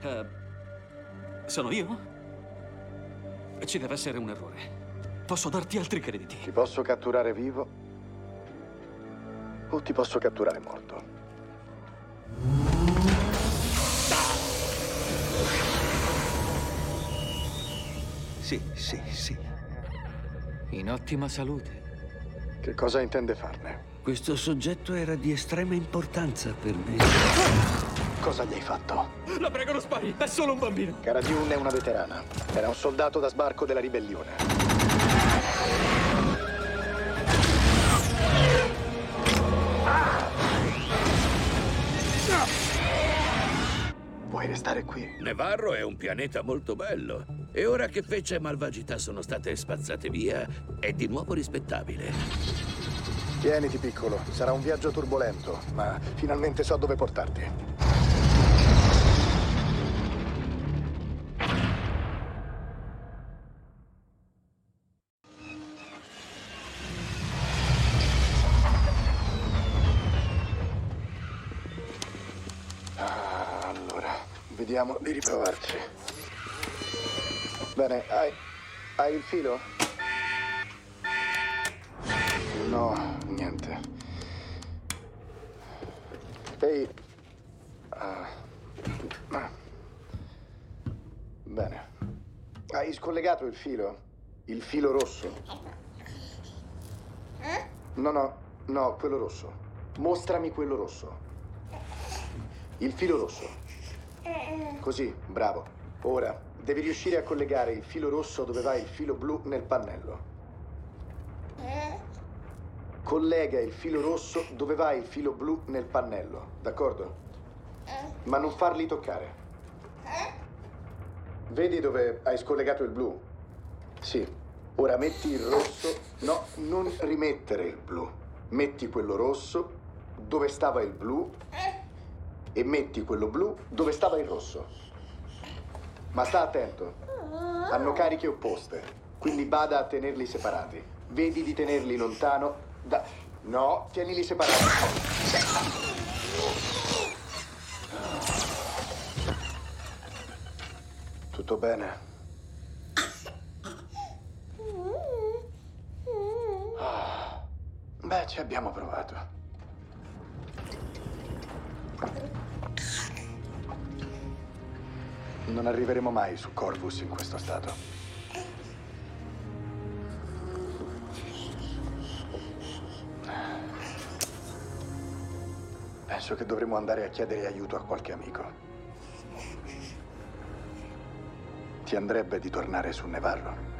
Eh, sono io? Ci deve essere un errore. Posso darti altri crediti. Ti posso catturare vivo o ti posso catturare morto. Sì, sì, sì. In ottima salute. Che cosa intende farne? Questo soggetto era di estrema importanza per me. Cosa gli hai fatto? La prego, non spari, è solo un bambino. Cara Dune è una veterana. Era un soldato da sbarco della ribellione. Vuoi restare qui? Nevarro è un pianeta molto bello. E ora che fecce e malvagità sono state spazzate via, è di nuovo rispettabile. Tieniti, piccolo. Sarà un viaggio turbolento, ma finalmente so dove portarti. Vediamo di riprovarci. Bene, hai, hai il filo? No, niente. Ehi. Ah. Ah. Bene. Hai scollegato il filo? Il filo rosso? No, no, no, quello rosso. Mostrami quello rosso. Il filo rosso. Così, bravo. Ora, devi riuscire a collegare il filo rosso dove va il filo blu nel pannello. Collega il filo rosso dove va il filo blu nel pannello, d'accordo? Ma non farli toccare. Vedi dove hai scollegato il blu? Sì. Ora metti il rosso. No, non rimettere il blu. Metti quello rosso dove stava il blu e metti quello blu dove stava il rosso. Ma sta attento. Hanno cariche opposte, quindi bada a tenerli separati. Vedi di tenerli lontano da... No, tienili separati. Tutto bene? Ah, Beh, ci abbiamo provato. Non arriveremo mai su Corvus in questo stato. Penso che dovremmo andare a chiedere aiuto a qualche amico. Ti andrebbe di tornare su Nevarro?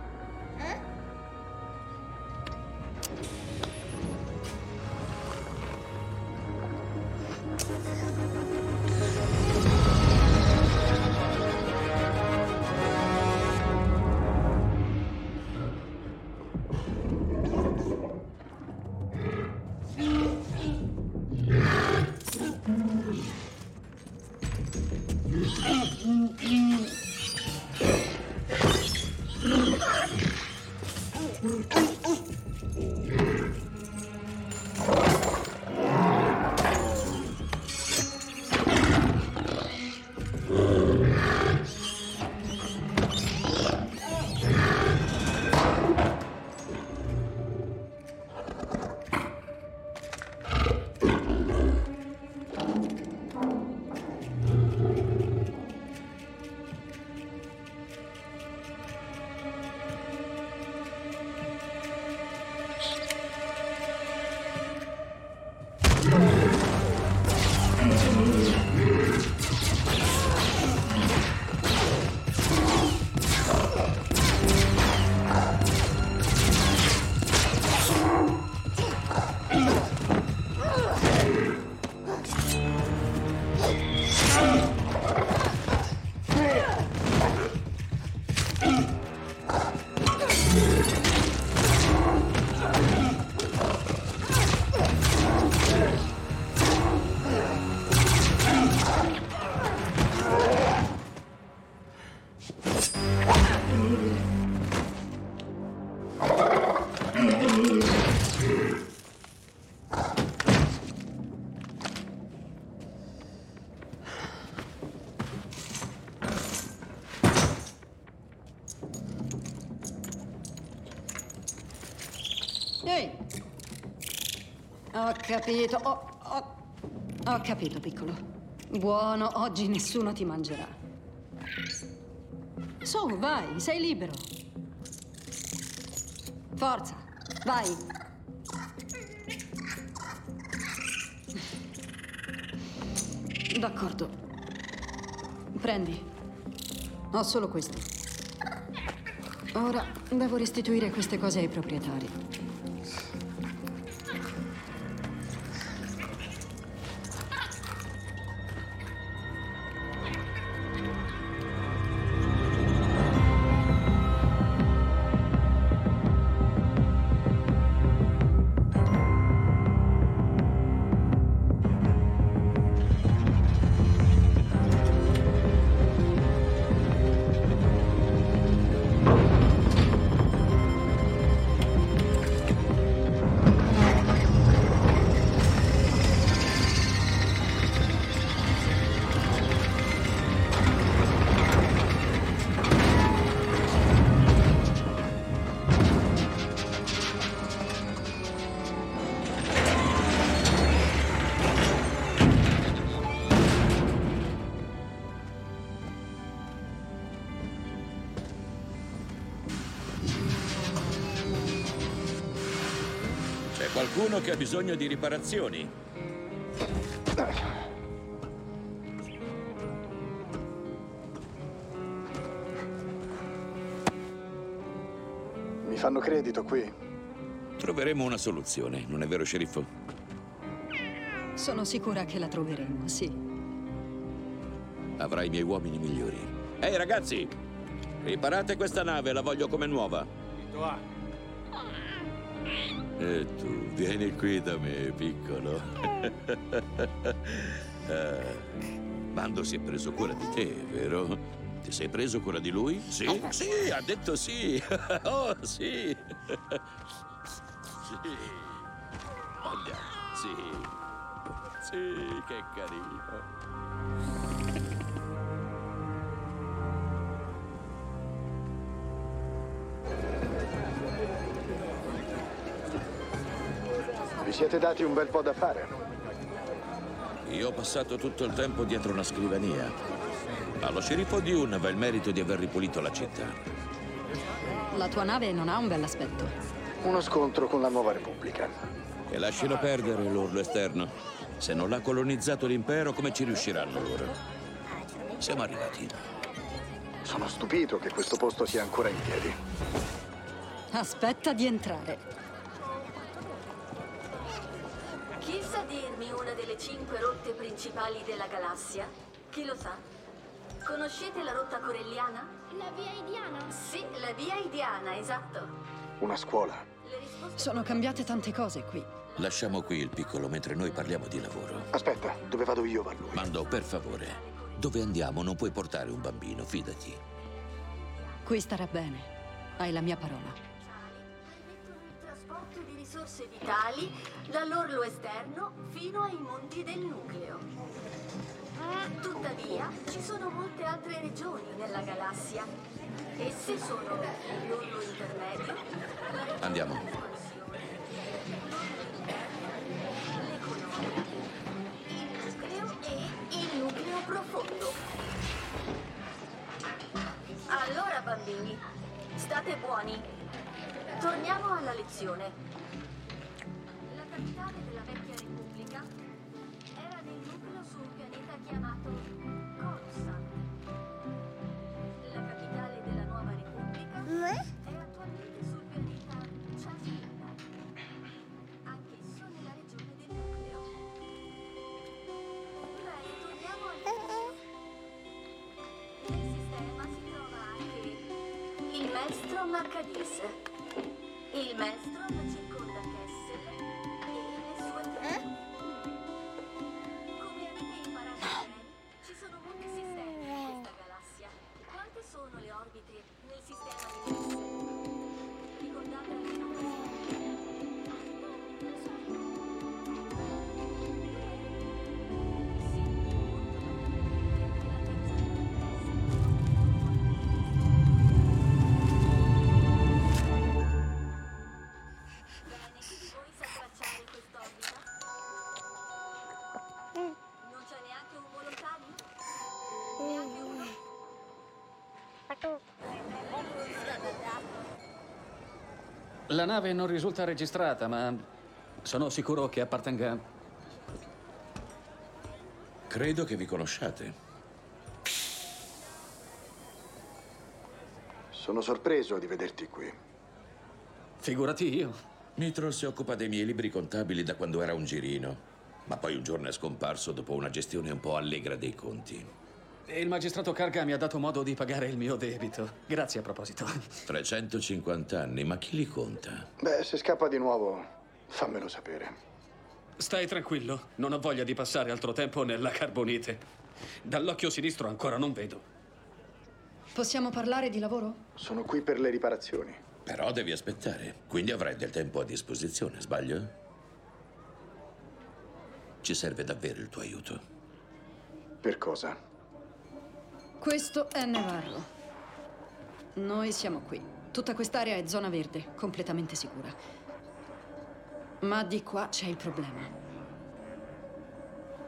Capito. Ho, ho- ho capito, piccolo. Buono, oggi nessuno ti mangerà. Su, vai, sei libero. Forza, vai. D'accordo. Prendi. Ho solo questo. Ora devo restituire queste cose ai proprietari. Qualcuno che ha bisogno di riparazioni? Mi fanno credito qui. Troveremo una soluzione, non è vero, sceriffo? Sono sicura che la troveremo, sì. Avrai i miei uomini migliori. Ehi, ragazzi! Riparate questa nave, la voglio come nuova. E tu, vieni qui da me, piccolo. Eh, Mando si è preso cura di te, vero? Ti sei preso cura di lui? Sì? Sì, ha detto sì. Oh, sì. Sì. Andiamo, sì. Sì, che carino. Siete dati un bel po' da fare. Io ho passato tutto il tempo dietro una scrivania. Allo sceriffo di Un va il merito di aver ripulito la città. La tua nave non ha un bell'aspetto. Uno scontro con la nuova Repubblica. E lasciano perdere l'orlo esterno. Se non l'ha colonizzato l'impero, come ci riusciranno loro? Siamo arrivati. Sono stupito che questo posto sia ancora in piedi. Aspetta di entrare. Dirmi una delle cinque rotte principali della galassia? Chi lo sa? Conoscete la rotta corelliana? La via Idiana? Sì, la via Idiana, esatto. Una scuola. Le risposte Sono cambiate tante cose qui. Lasciamo qui il piccolo mentre noi parliamo di lavoro. Aspetta, dove vado io va lui. Mando, per favore, dove andiamo non puoi portare un bambino, fidati. Qui starà bene. Hai la mia parola. Risorse vitali dall'orlo esterno fino ai mondi del nucleo. Tuttavia, ci sono molte altre regioni nella galassia. Esse sono l'orlo intermedio, Andiamo. il nucleo e il nucleo profondo. Allora, bambini, state buoni. Torniamo alla lezione. La capitale della vecchia repubblica era nel nucleo su un pianeta chiamato Coruscant. La capitale della nuova repubblica è attualmente sul pianeta Chasmina, anch'esso nella regione del nucleo. Bene, torniamo al Nel sistema si trova anche il Maelstrom Arcadis. Il Maelstrom La nave non risulta registrata, ma sono sicuro che appartenga... Credo che vi conosciate. Sono sorpreso di vederti qui. Figurati io. Nitro si occupa dei miei libri contabili da quando era un girino, ma poi un giorno è scomparso dopo una gestione un po' allegra dei conti. E il magistrato Carga mi ha dato modo di pagare il mio debito. Grazie a proposito. 350 anni, ma chi li conta? Beh, se scappa di nuovo, fammelo sapere. Stai tranquillo, non ho voglia di passare altro tempo nella carbonite. Dall'occhio sinistro ancora non vedo. Possiamo parlare di lavoro? Sono qui per le riparazioni. Però devi aspettare, quindi avrai del tempo a disposizione, sbaglio? Ci serve davvero il tuo aiuto. Per cosa? Questo è Nevarro. Noi siamo qui. Tutta quest'area è zona verde, completamente sicura. Ma di qua c'è il problema.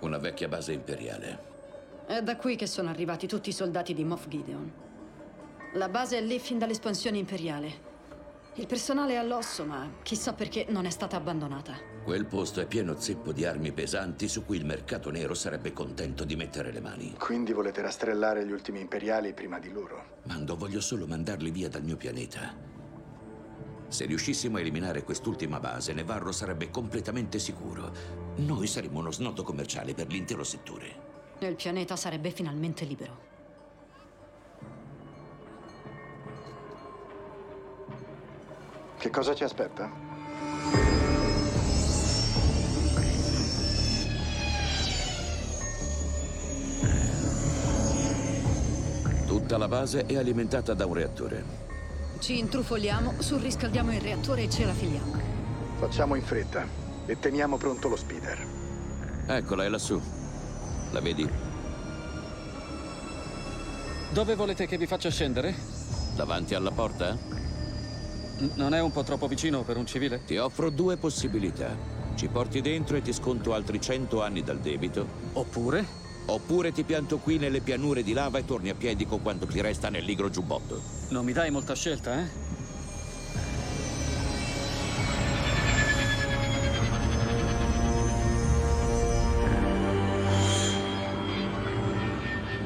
Una vecchia base imperiale. È da qui che sono arrivati tutti i soldati di Moff Gideon. La base è lì fin dall'espansione imperiale. Il personale è all'osso, ma chissà perché non è stata abbandonata. Quel posto è pieno zeppo di armi pesanti su cui il mercato nero sarebbe contento di mettere le mani. Quindi volete rastrellare gli ultimi imperiali prima di loro? Mando, voglio solo mandarli via dal mio pianeta. Se riuscissimo a eliminare quest'ultima base, Nevarro sarebbe completamente sicuro. Noi saremmo uno snodo commerciale per l'intero settore. E il pianeta sarebbe finalmente libero. Che cosa ci aspetta? Tutta la base è alimentata da un reattore. Ci intrufoliamo, surriscaldiamo il reattore e ce la filiamo. Facciamo in fretta e teniamo pronto lo speeder. Eccola, è lassù. La vedi? Dove volete che vi faccia scendere? Davanti alla porta? N- non è un po' troppo vicino per un civile? Ti offro due possibilità. Ci porti dentro e ti sconto altri 100 anni dal debito. Oppure? Oppure ti pianto qui nelle pianure di lava e torni a piedi con quanto ti resta nell'igro giubbotto. Non mi dai molta scelta, eh?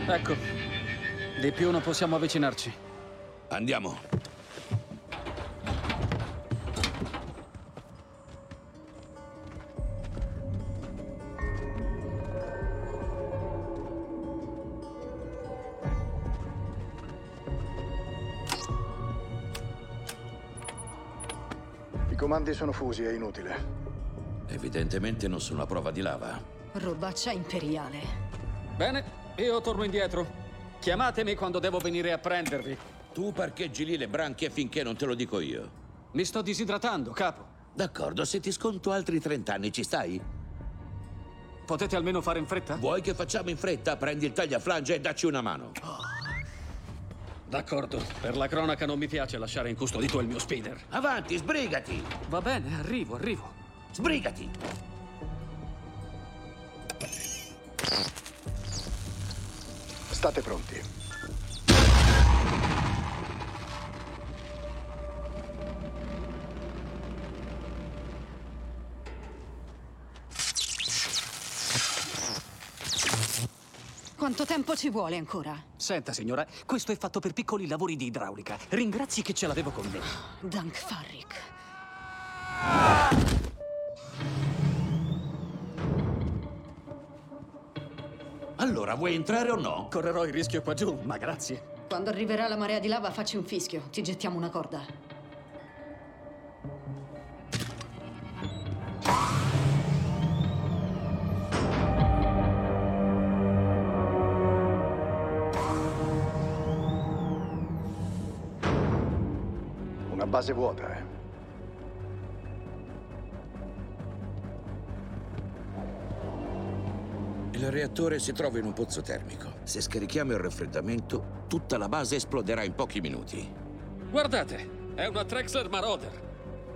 Ecco, di più non possiamo avvicinarci. Andiamo. Comandi sono fusi, è inutile. Evidentemente non sono a prova di lava. Robaccia imperiale. Bene, io torno indietro. Chiamatemi quando devo venire a prendervi. Tu parcheggi lì le branchie finché non te lo dico io. Mi sto disidratando, capo. D'accordo, se ti sconto altri 30 anni ci stai? Potete almeno fare in fretta? Vuoi che facciamo in fretta? Prendi il tagliaflange e dacci una mano. D'accordo. Per la cronaca non mi piace lasciare incustodito il mio speeder. Avanti, sbrigati! Va bene, arrivo, arrivo. Sbrigati! State pronti. Quanto tempo ci vuole ancora? Senta, signora, questo è fatto per piccoli lavori di idraulica. Ringrazi che ce l'avevo con me. Dunk Farrick. Allora, vuoi entrare o no? Correrò il rischio qua giù, ma grazie. Quando arriverà la marea di lava, facci un fischio. Ti gettiamo una corda. Base vuota, eh. Il reattore si trova in un pozzo termico. Se scarichiamo il raffreddamento, tutta la base esploderà in pochi minuti. Guardate, è una Trexler Marauder.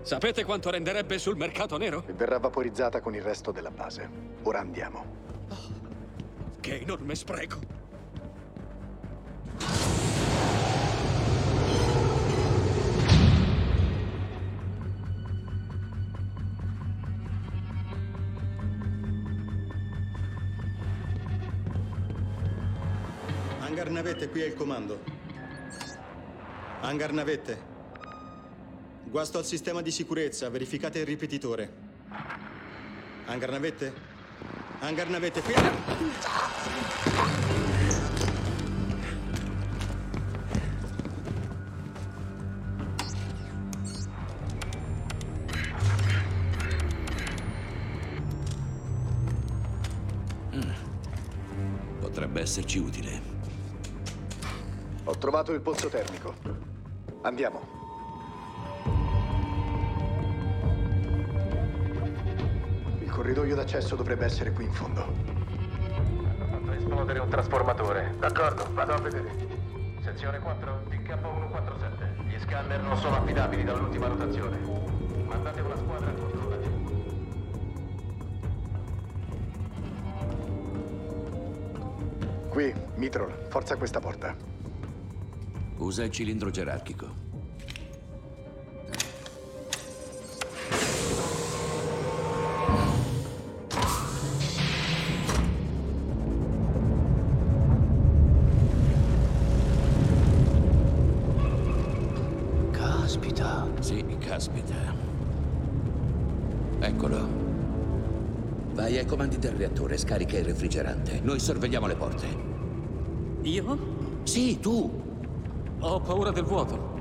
Sapete quanto renderebbe sul mercato nero? E verrà vaporizzata con il resto della base. Ora andiamo. Che enorme spreco. Navette, qui è il comando. Hangar navette. Guasto al sistema di sicurezza, verificate il ripetitore. Hangar navette? Hangar navette, qui è... Potrebbe esserci utile. Ho trovato il pozzo termico. Andiamo. Il corridoio d'accesso dovrebbe essere qui in fondo. fatto esplodere un trasformatore. D'accordo, vado a vedere. Sezione 4, DK147. Gli scanner non sono affidabili dall'ultima rotazione. Mandate una squadra a controllare. Qui, Mitrol, forza questa porta. Usa il cilindro gerarchico. Caspita. Sì, caspita. Eccolo. Vai ai comandi del reattore, scarica il refrigerante. Noi sorvegliamo le porte. Io? Sì, tu. Ho paura del vuoto.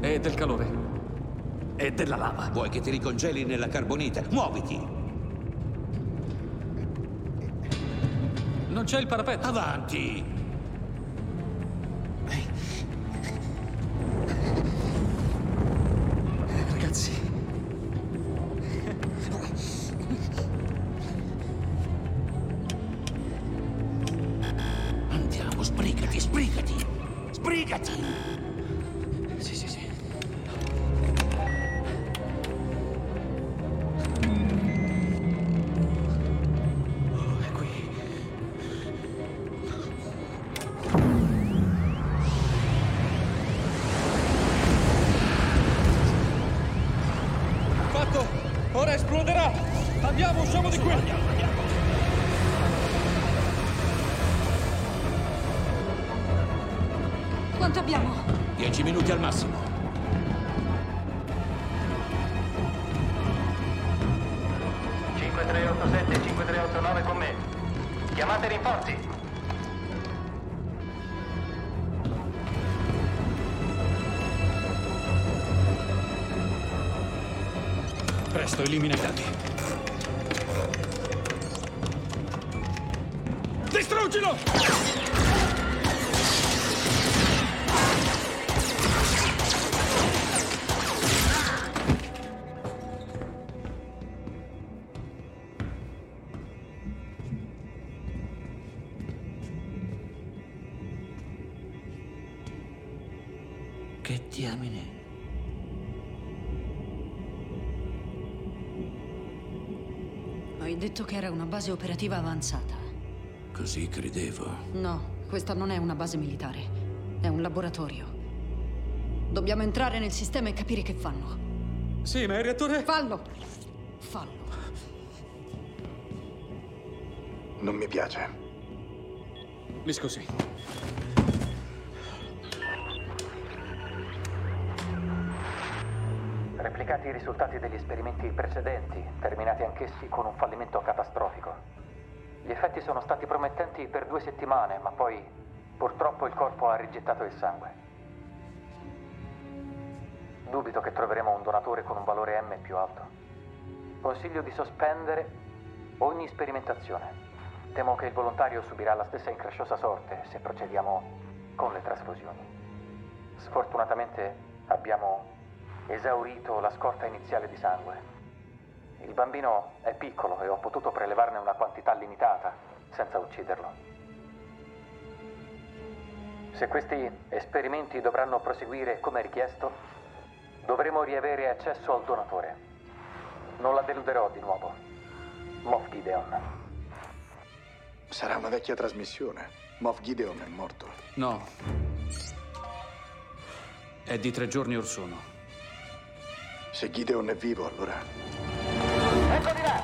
E del calore. E della lava. Vuoi che ti ricongeli nella carbonite? Muoviti! Non c'è il parapetto. Avanti! Presto, elimina i dati. Distruggilo! Base operativa avanzata. Così credevo. No, questa non è una base militare. È un laboratorio. Dobbiamo entrare nel sistema e capire che fanno. Sì, ma il reattore... Fallo! Fallo. Non mi piace. Mi scusi. Replicati i risultati degli esperimenti precedenti, terminati anch'essi con un fallimento catastrofico. Gli effetti sono stati promettenti per due settimane, ma poi purtroppo il corpo ha rigettato il sangue. Dubito che troveremo un donatore con un valore M più alto. Consiglio di sospendere ogni sperimentazione. Temo che il volontario subirà la stessa incresciosa sorte se procediamo con le trasfusioni. Sfortunatamente abbiamo esaurito la scorta iniziale di sangue. Il bambino è piccolo e ho potuto prelevarne una quantità limitata senza ucciderlo. Se questi esperimenti dovranno proseguire come richiesto, dovremo riavere accesso al donatore. Non la deluderò di nuovo. Moff Gideon. Sarà una vecchia trasmissione. Moff Gideon è morto. No. È di tre giorni or sono. Se Gideon è vivo, allora... Ecco di là!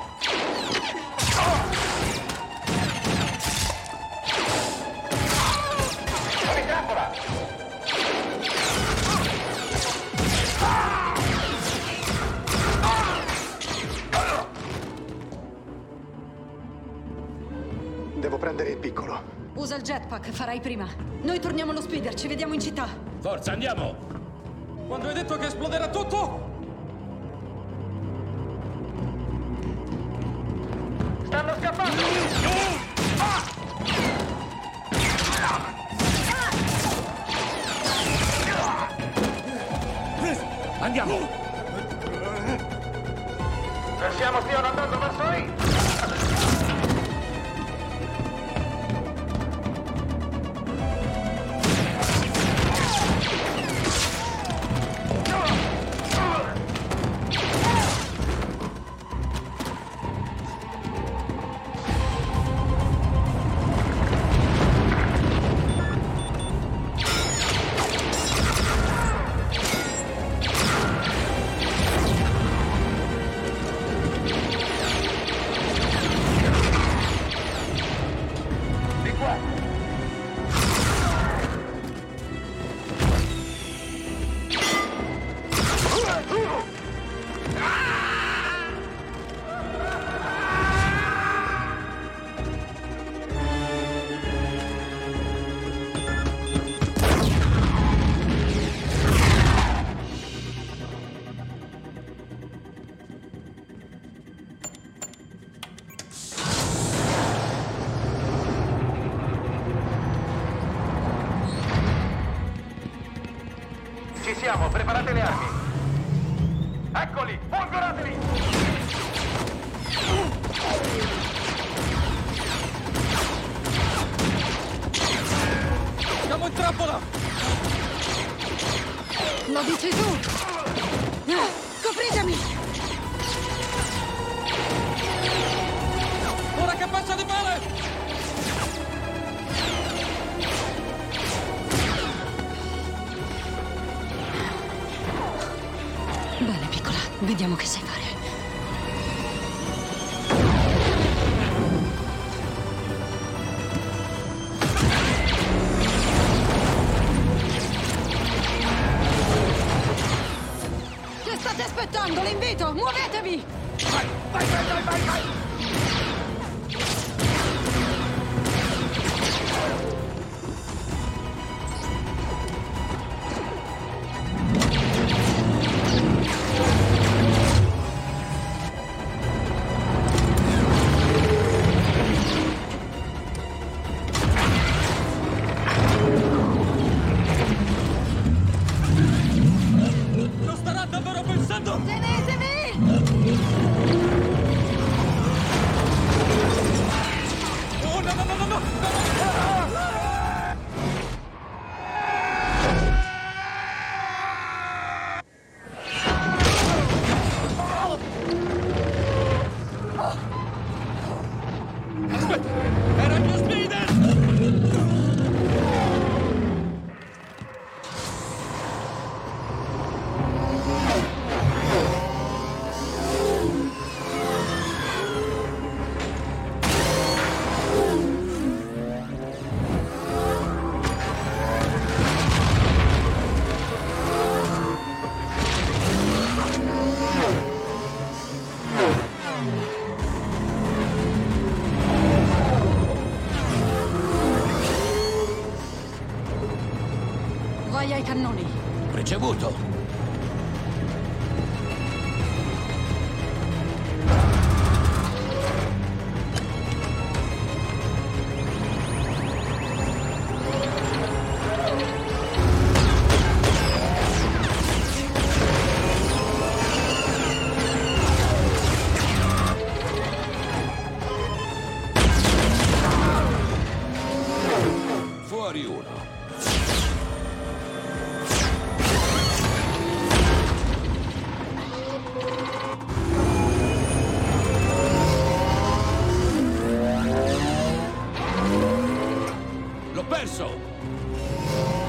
Devo prendere il piccolo. Usa il jetpack, farai prima. Noi torniamo allo speeder, ci vediamo in città. Forza, andiamo! Quando hai detto che esploderà tutto? Stanno scappando! Andiamo! Pensiamo stiano andando verso lì! Ci aspettando? L'invito! Muovetevi! Non So.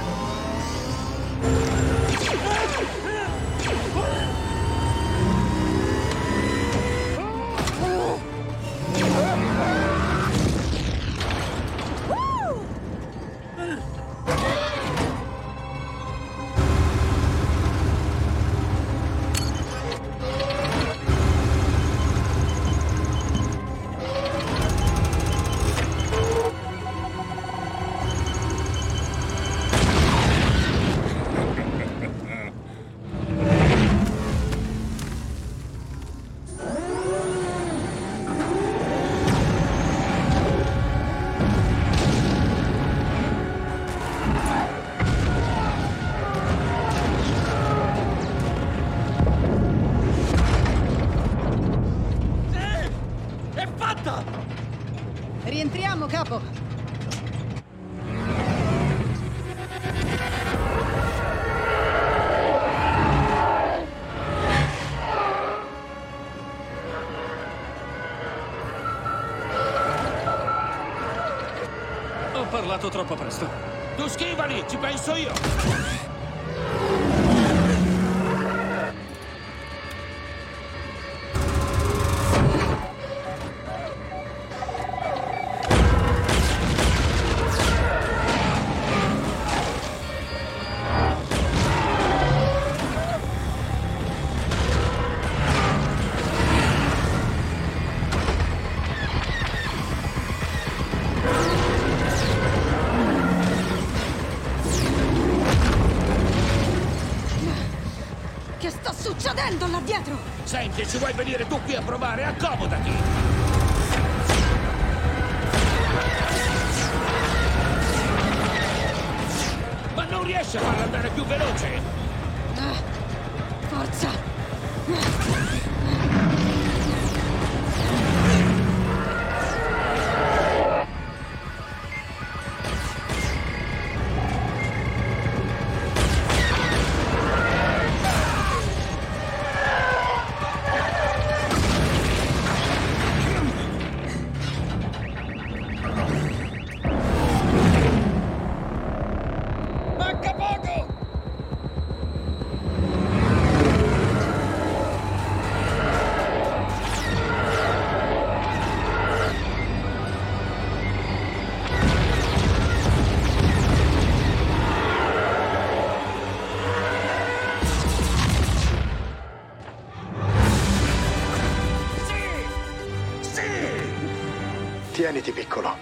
Perso! fatto troppo presto. Tu schivali, ci penso io! Senti, ci vuoi venire tu qui a provare? Accomodati! Tieniti, piccolo.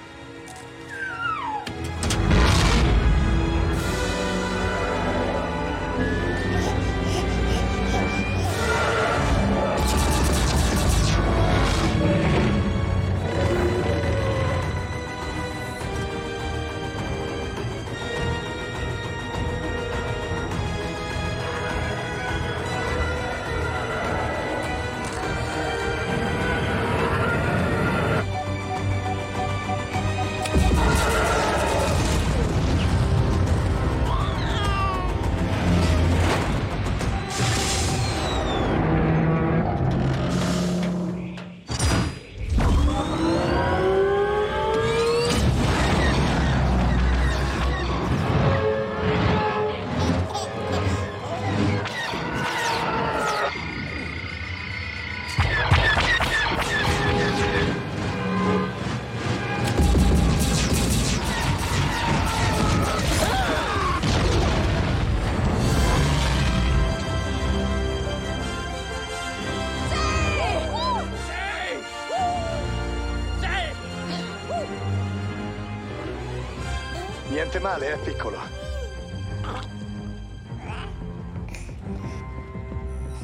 Niente male, eh, piccolo?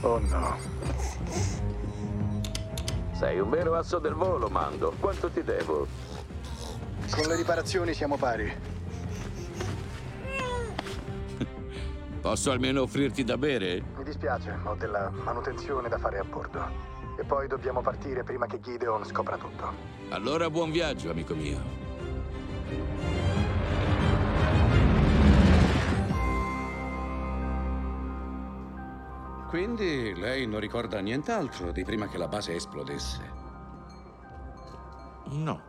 Oh no. Sei un vero asso del volo, Mando. Quanto ti devo? Con le riparazioni siamo pari. Posso almeno offrirti da bere? Mi dispiace, ho della manutenzione da fare a bordo. E poi dobbiamo partire prima che Gideon scopra tutto. Allora buon viaggio, amico mio. Quindi lei non ricorda nient'altro di prima che la base esplodesse? No.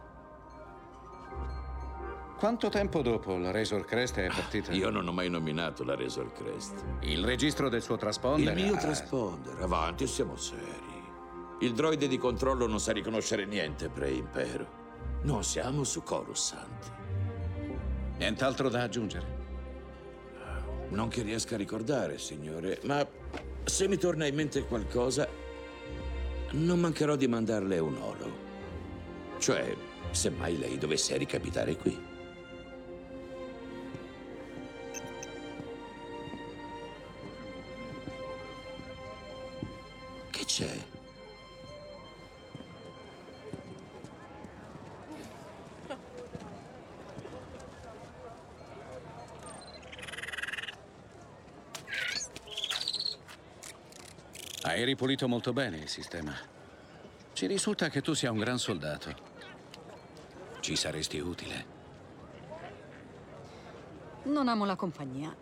Quanto tempo dopo la Razor Crest è partita? Io non ho mai nominato la Razor Crest. Il registro del suo transponder? Il mio transponder. Avanti, siamo seri. Il droide di controllo non sa riconoscere niente, pre-impero. Non siamo su Coruscant. Nient'altro da aggiungere? Non che riesca a ricordare, signore, ma se mi torna in mente qualcosa, non mancherò di mandarle un olo. Cioè, se mai lei dovesse ricapitare qui. Hai ripulito molto bene il sistema. Ci risulta che tu sia un gran soldato. Ci saresti utile. Non amo la compagnia.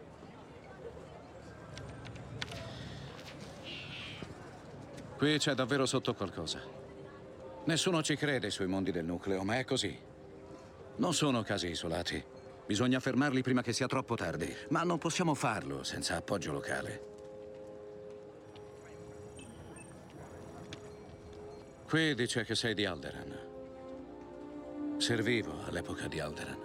Qui c'è davvero sotto qualcosa. Nessuno ci crede sui mondi del nucleo, ma è così. Non sono casi isolati. Bisogna fermarli prima che sia troppo tardi, ma non possiamo farlo senza appoggio locale. Qui dice che sei di Alderan. Servivo all'epoca di Alderan.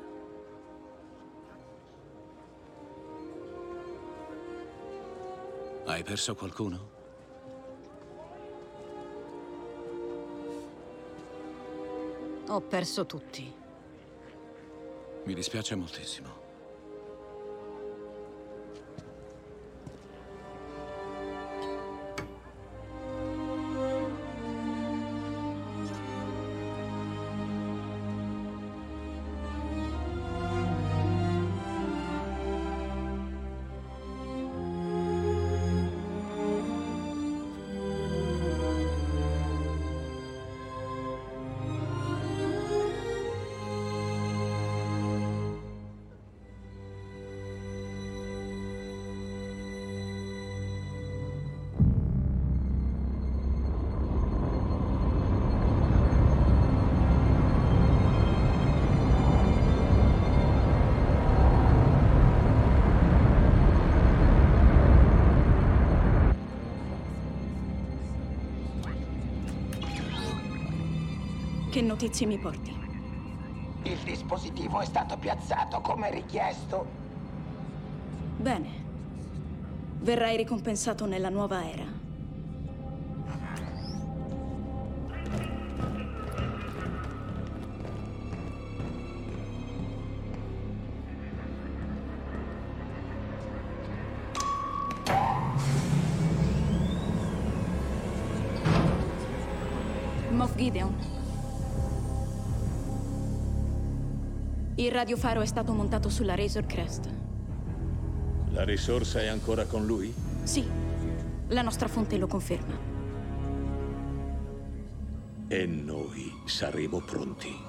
Hai perso qualcuno? Ho perso tutti. Mi dispiace moltissimo. Notizie mi porti? Il dispositivo è stato piazzato come richiesto. Bene. Verrai ricompensato nella nuova era. Gideon. Il radiofaro è stato montato sulla Razor Crest. La risorsa è ancora con lui? Sì, la nostra fonte lo conferma. E noi saremo pronti.